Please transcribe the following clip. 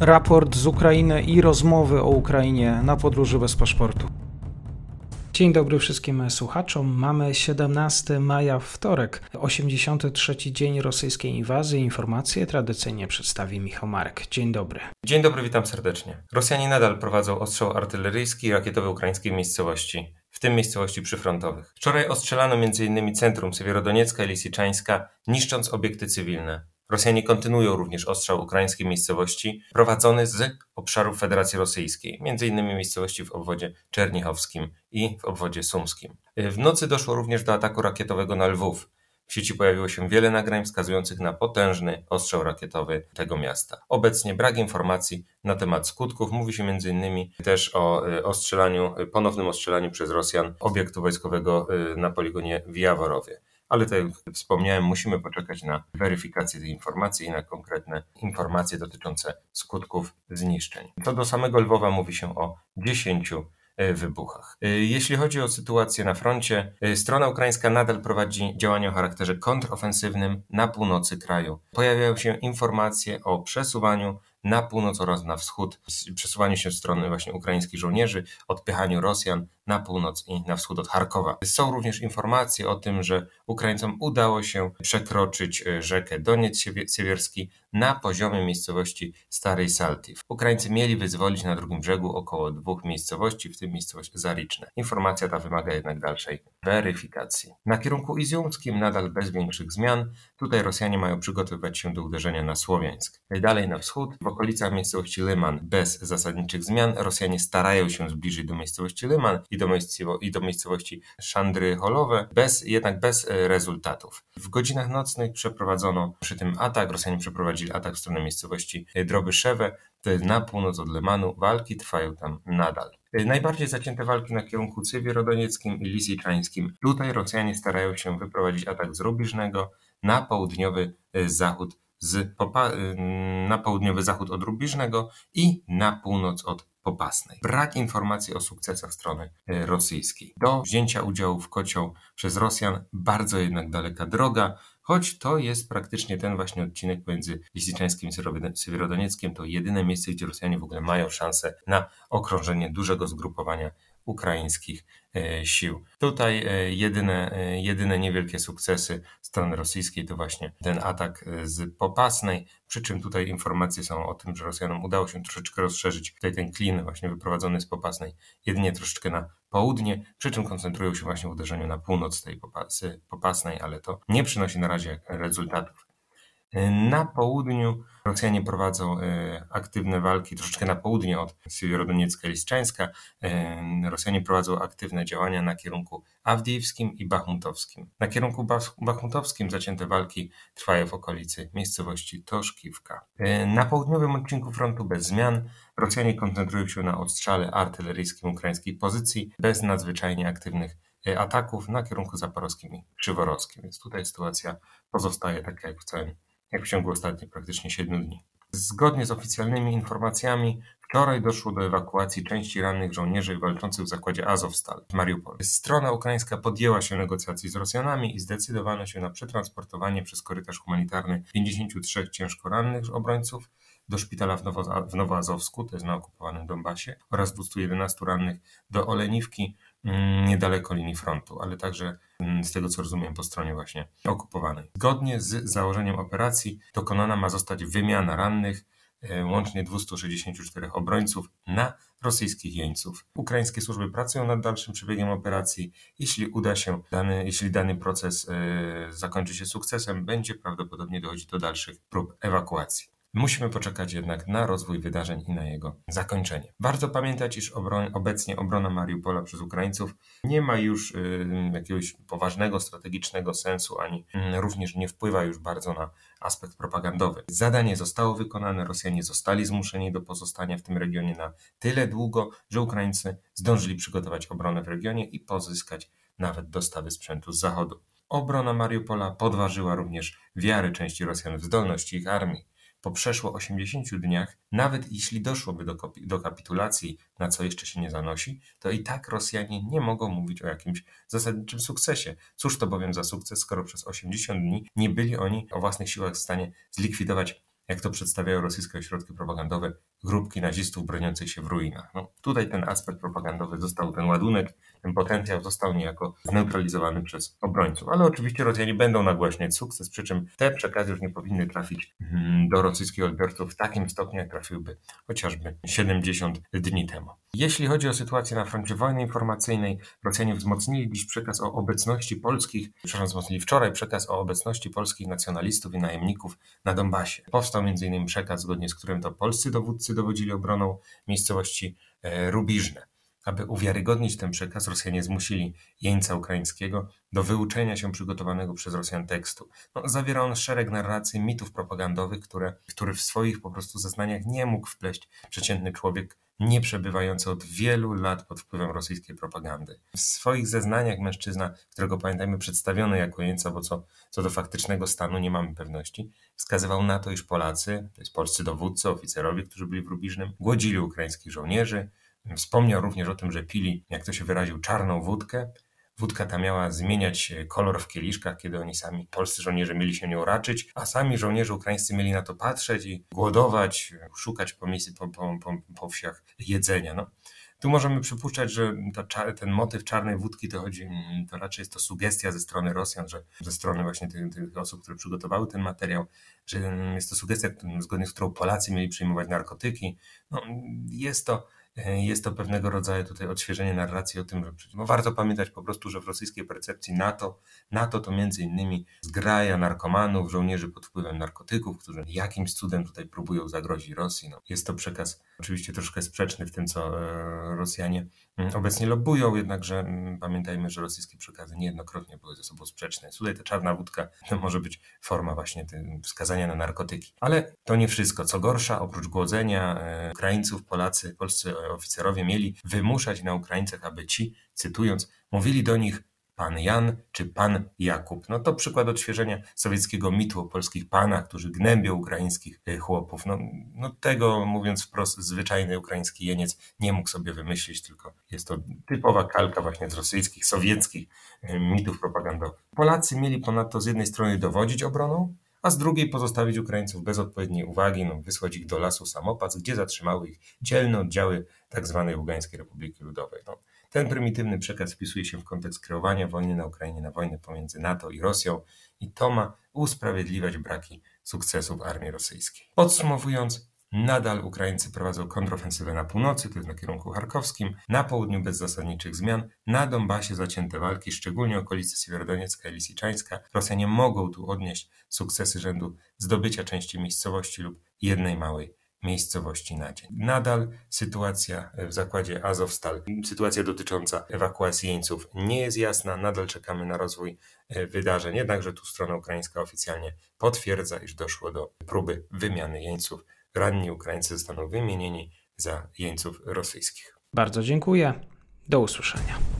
raport z Ukrainy i rozmowy o Ukrainie na podróży bez paszportu. Dzień dobry wszystkim słuchaczom. Mamy 17 maja, wtorek, 83 dzień rosyjskiej inwazji. Informacje tradycyjnie przedstawi Michał Marek. Dzień dobry. Dzień dobry, witam serdecznie. Rosjanie nadal prowadzą ostrzał artyleryjski i rakietowy ukraińskiej miejscowości, w tym miejscowości przyfrontowych. Wczoraj ostrzelano m.in. centrum Siewierodoniecka i Lisiczańska, niszcząc obiekty cywilne. Rosjanie kontynuują również ostrzał ukraińskiej miejscowości prowadzony z obszarów Federacji Rosyjskiej, m.in. miejscowości w obwodzie czernichowskim i w obwodzie sumskim. W nocy doszło również do ataku rakietowego na Lwów. W sieci pojawiło się wiele nagrań wskazujących na potężny ostrzał rakietowy tego miasta. Obecnie brak informacji na temat skutków. Mówi się m.in. też o y, ostrzelaniu, ponownym ostrzelaniu przez Rosjan obiektu wojskowego y, na poligonie w Jaworowie ale tak jak wspomniałem, musimy poczekać na weryfikację tej informacji i na konkretne informacje dotyczące skutków zniszczeń. Co do samego Lwowa mówi się o 10 e, wybuchach. E, jeśli chodzi o sytuację na froncie, e, strona ukraińska nadal prowadzi działania o charakterze kontrofensywnym na północy kraju. Pojawiają się informacje o przesuwaniu na północ oraz na wschód, przesuwaniu się w stronę właśnie ukraińskich żołnierzy, odpychaniu Rosjan na północ i na wschód od Charkowa. Są również informacje o tym, że Ukraińcom udało się przekroczyć e, rzekę Doniec Siewierski na poziomie miejscowości Starej Saltiv. Ukraińcy mieli wyzwolić na drugim brzegu około dwóch miejscowości, w tym miejscowość Zariczne. Informacja ta wymaga jednak dalszej weryfikacji. Na kierunku iziumskim nadal bez większych zmian. Tutaj Rosjanie mają przygotowywać się do uderzenia na Słowiańsk. Dalej na wschód, w okolicach miejscowości Lyman bez zasadniczych zmian. Rosjanie starają się zbliżyć do miejscowości Lyman i do, miejscowo i do miejscowości Szandry Holowe, bez, jednak bez e, rezultatów. W godzinach nocnych przeprowadzono przy tym atak. Rosjanie przeprowadzili atak w stronę miejscowości Drobyszewe, to jest na północ od Lemanu. Walki trwają tam nadal. E, najbardziej zacięte walki na kierunku Cywierodonieckim i Lisiczańskim. Tutaj Rosjanie starają się wyprowadzić atak z Rubiżnego na południowy e, zachód z na południowy zachód od Rubiżnego i na północ od Popasnej. Brak informacji o sukcesach strony e, rosyjskiej. Do wzięcia udziału w kocioł przez Rosjan bardzo jednak daleka droga, choć to jest praktycznie ten właśnie odcinek pomiędzy Lisiczańskim i Sywierodonieckiem. To jedyne miejsce, gdzie Rosjanie w ogóle mają szansę na okrążenie dużego zgrupowania ukraińskich e, sił. Tutaj e, jedyne, e, jedyne niewielkie sukcesy strony rosyjskiej to właśnie ten atak z Popasnej, przy czym tutaj informacje są o tym, że Rosjanom udało się troszeczkę rozszerzyć tutaj ten klin właśnie wyprowadzony z Popasnej, jedynie troszeczkę na południe, przy czym koncentrują się właśnie w uderzeniu na północ tej Popasnej, ale to nie przynosi na razie rezultatów. Na południu Rosjanie prowadzą e, aktywne walki, troszeczkę na południe od Siewierodoniecka i. E, Rosjanie prowadzą aktywne działania na kierunku Awdijiwskim i Bachmutowskim. Na kierunku Bachmutowskim zacięte walki trwają w okolicy miejscowości Toszkiwka. E, na południowym odcinku frontu bez zmian Rosjanie koncentrują się na ostrzale artyleryjskim ukraińskiej pozycji bez nadzwyczajnie aktywnych ataków na kierunku zaporowskim i krzyworowskim. Więc tutaj sytuacja pozostaje taka jak w całym jak w ciągu ostatnich praktycznie 7 dni. Zgodnie z oficjalnymi informacjami, wczoraj doszło do ewakuacji części rannych żołnierzy walczących w zakładzie Azovstal w Mariupol. Strona ukraińska podjęła się negocjacji z Rosjanami i zdecydowano się na przetransportowanie przez korytarz humanitarny 53 ciężko rannych obrońców do szpitala w, Nowo, w Nowoazowsku, to jest na okupowanym Donbasie, oraz 211 rannych do Oleniwki, niedaleko linii frontu, ale także mm, z tego co rozumiem po stronie właśnie okupowanej. Zgodnie z założeniem operacji dokonana ma zostać wymiana rannych, e, łącznie 264 obrońców na rosyjskich jeńców. Ukraińskie służby pracują nad dalszym przebiegiem operacji. Jeśli uda się, dany, jeśli dany proces y, zakończy się sukcesem, będzie prawdopodobnie dochodzić do dalszych prób ewakuacji. Musimy poczekać jednak na rozwój wydarzeń i na jego zakończenie. Warto pamiętać, iż obroń, obecnie obrona Mariupola przez Ukraińców nie ma już y, jakiegoś poważnego, strategicznego sensu, ani y, również nie wpływa już bardzo na aspekt propagandowy. Zadanie zostało wykonane, Rosjanie zostali zmuszeni do pozostania w tym regionie na tyle długo, że Ukraińcy zdążyli przygotować obronę w regionie i pozyskać nawet dostawy sprzętu z zachodu. Obrona Mariupola podważyła również wiary części Rosjan w zdolności ich armii po przeszło 80 dniach, nawet jeśli doszłoby do, do kapitulacji, na co jeszcze się nie zanosi, to i tak Rosjanie nie mogą mówić o jakimś zasadniczym sukcesie. Cóż to bowiem za sukces, skoro przez 80 dni nie byli oni o własnych siłach w stanie zlikwidować, jak to przedstawiają rosyjskie ośrodki propagandowe, grupki nazistów broniących się w ruinach. No, tutaj ten aspekt propagandowy został, ten ładunek, ten potencjał został niejako zneutralizowany przez obrońców. Ale oczywiście Rosjanie będą nagłaśniać sukces, przy czym te przekazy już nie powinny trafić mm, do rosyjskich odbiorców w takim stopniu, jak trafiłby chociażby 70 dni temu. Jeśli chodzi o sytuację na froncie wojny informacyjnej, Rosjanie wzmocnili dziś przekaz o obecności polskich, przepraszam, wzmocnili wczoraj przekaz o obecności polskich nacjonalistów i najemników na Donbasie. Powstał m.in. przekaz, zgodnie z którym to polscy dowódcy dowodzili obroną miejscowości e, Rubiżne. Aby uwiarygodnić ten przekaz, Rosjanie zmusili jeńca ukraińskiego do wyuczenia się przygotowanego przez Rosjan tekstu. No, zawiera on szereg narracji, mitów propagandowych, które, który w swoich po prostu zeznaniach nie mógł wpleść przeciętny człowiek nie przebywający od wielu lat pod wpływem rosyjskiej propagandy. W swoich zeznaniach mężczyzna, którego pamiętajmy przedstawiony jako jeńca, bo co, co do faktycznego stanu nie mamy pewności, wskazywał na to, iż Polacy, to jest polscy dowódcy, oficerowie, którzy byli w Rubiżnym, głodzili ukraińskich żołnierzy. Wspomniał również o tym, że pili, jak to się wyraził, czarną wódkę, Wódka ta miała zmieniać kolor w kieliszkach, kiedy oni sami, polscy żołnierze, mieli się nią raczyć, a sami żołnierze ukraińscy mieli na to patrzeć i głodować, szukać po, misji, po, po, po, po wsiach jedzenia. No. Tu możemy przypuszczać, że ta, ten motyw czarnej wódki to chodzi, to raczej jest to sugestia ze strony Rosjan, że ze strony właśnie tych, tych osób, które przygotowały ten materiał, że jest to sugestia, zgodnie z którą Polacy mieli przyjmować narkotyki. No, jest to E, jest to pewnego rodzaju tutaj odświeżenie narracji o tym, że warto pamiętać po prostu, że w rosyjskiej percepcji NATO, NATO to między innymi zgraja narkomanów, żołnierzy pod wpływem narkotyków, którzy jakimś cudem tutaj próbują zagrozić Rosji. No, jest to przekaz oczywiście troszkę sprzeczny w tym, co e, Rosjanie obecnie lobują, jednakże mm, pamiętajmy, że rosyjskie przekazy niejednokrotnie były ze sobą sprzeczne. Tutaj ta czarna wódka to może być forma właśnie wskazania na narkotyki. Ale to nie wszystko. Co gorsza, oprócz głodzenia e, Ukraińców, Polacy, polscy oficerowie mieli wymuszać na Ukraińcach, aby ci, cytując, mówili do nich pan Jan czy pan Jakub. No to przykład odświeżenia sowieckiego mitu o polskich panach, którzy gnębią ukraińskich e, chłopów. No, no tego, mówiąc wprost, zwyczajny ukraiński jeniec nie mógł sobie wymyślić, tylko jest to typowa kalka właśnie z rosyjskich, sowieckich e, mitów propagandowych. Polacy mieli ponadto z jednej strony dowodzić obroną, a z drugiej pozostawić Ukraińców bez odpowiedniej uwagi, no, wysłać ich do lasu Samopac, gdzie zatrzymały ich dzielne oddziały tzw. Tak Ługańskiej Republiki Ludowej. No, ten prymitywny przekaz wpisuje się w kontekst kreowania wojny na Ukrainie na wojnę pomiędzy NATO i Rosją i to ma usprawiedliwiać braki sukcesów armii rosyjskiej. Podsumowując, Nadal Ukraińcy prowadzą kontrofensywę na północy, to jest na kierunku charkowskim, na południu bez zasadniczych zmian, na Donbasie zacięte walki, szczególnie okolice Siewierodoniecka i Lisiczańska. Rosjanie mogą tu odnieść sukcesy rzędu zdobycia części miejscowości lub jednej małej miejscowości na dzień. Nadal sytuacja w zakładzie Azowstal, sytuacja dotycząca ewakuacji jeńców nie jest jasna, nadal czekamy na rozwój e, wydarzeń, jednakże tu strona ukraińska oficjalnie potwierdza, iż doszło do próby wymiany jeńców. Ranni Ukraińcy zostaną wymienieni za jeńców rosyjskich. Bardzo dziękuję. Do usłyszenia.